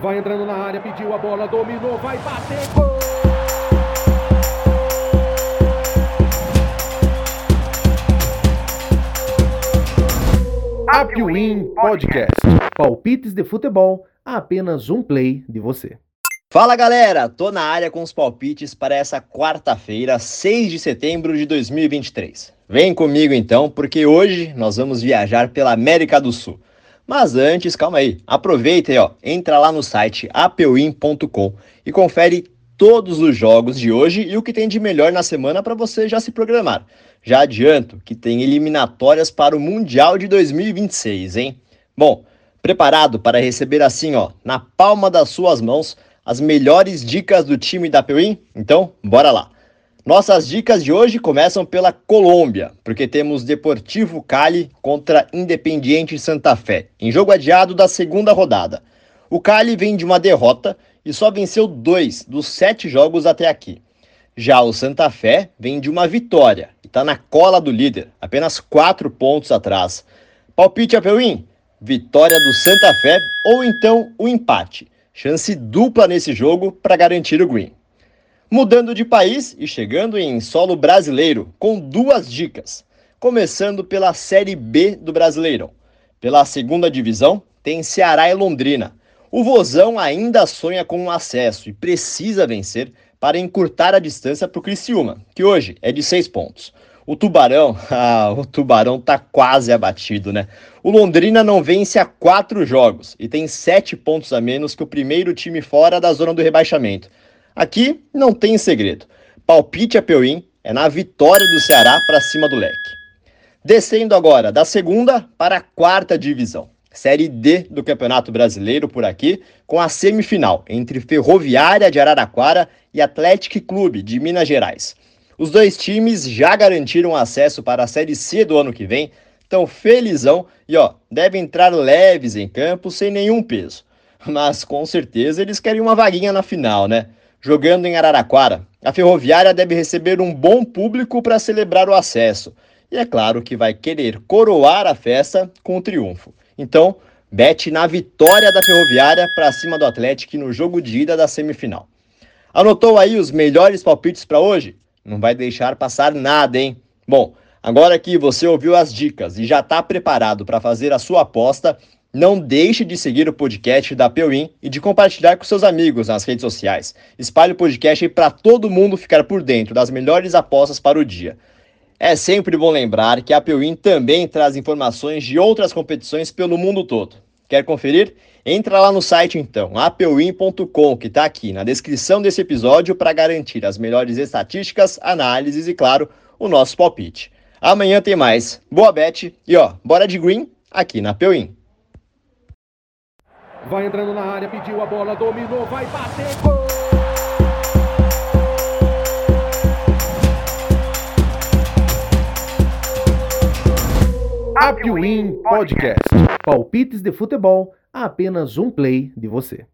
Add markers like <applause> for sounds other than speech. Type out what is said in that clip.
Vai entrando na área, pediu a bola, dominou, vai bater, gol! Apwin Podcast. Palpites de futebol a apenas um play de você. Fala galera, tô na área com os palpites para essa quarta-feira, 6 de setembro de 2023. Vem comigo então, porque hoje nós vamos viajar pela América do Sul. Mas antes, calma aí, aproveita aí, ó, entra lá no site apewin.com e confere todos os jogos de hoje e o que tem de melhor na semana para você já se programar. Já adianto que tem eliminatórias para o Mundial de 2026, hein? Bom, preparado para receber assim, ó, na palma das suas mãos, as melhores dicas do time da Apewin? Então, bora lá! Nossas dicas de hoje começam pela Colômbia, porque temos Deportivo Cali contra Independiente Santa Fé, em jogo adiado da segunda rodada. O Cali vem de uma derrota e só venceu dois dos sete jogos até aqui. Já o Santa Fé vem de uma vitória e está na cola do líder, apenas quatro pontos atrás. Palpite a Peuim, vitória do Santa Fé ou então o empate. Chance dupla nesse jogo para garantir o green. Mudando de país e chegando em solo brasileiro, com duas dicas. Começando pela Série B do Brasileirão. Pela segunda divisão, tem Ceará e Londrina. O Vozão ainda sonha com um acesso e precisa vencer para encurtar a distância para o Criciúma, que hoje é de seis pontos. O Tubarão, <laughs> ah, o Tubarão tá quase abatido, né? O Londrina não vence há quatro jogos e tem sete pontos a menos que o primeiro time fora da zona do rebaixamento. Aqui não tem segredo. Palpite a Peuim é na vitória do Ceará para cima do leque. Descendo agora da segunda para a quarta divisão. Série D do Campeonato Brasileiro por aqui, com a semifinal entre Ferroviária de Araraquara e Atlético Clube de Minas Gerais. Os dois times já garantiram acesso para a Série C do ano que vem, estão felizão e ó, devem entrar leves em campo sem nenhum peso. Mas com certeza eles querem uma vaguinha na final, né? Jogando em Araraquara, a Ferroviária deve receber um bom público para celebrar o acesso. E é claro que vai querer coroar a festa com o triunfo. Então, bete na vitória da Ferroviária para cima do Atlético no jogo de ida da semifinal. Anotou aí os melhores palpites para hoje? Não vai deixar passar nada, hein? Bom, agora que você ouviu as dicas e já está preparado para fazer a sua aposta, não deixe de seguir o podcast da Peuim e de compartilhar com seus amigos nas redes sociais. Espalhe o podcast para todo mundo ficar por dentro das melhores apostas para o dia. É sempre bom lembrar que a Peuim também traz informações de outras competições pelo mundo todo. Quer conferir? Entra lá no site então, apeuim.com, que está aqui na descrição desse episódio para garantir as melhores estatísticas, análises e, claro, o nosso palpite. Amanhã tem mais. Boa bet e ó, bora de green aqui na Peuim. Vai entrando na área, pediu a bola, dominou, vai bater, gol! Apwin Podcast. Palpites de futebol a apenas um play de você.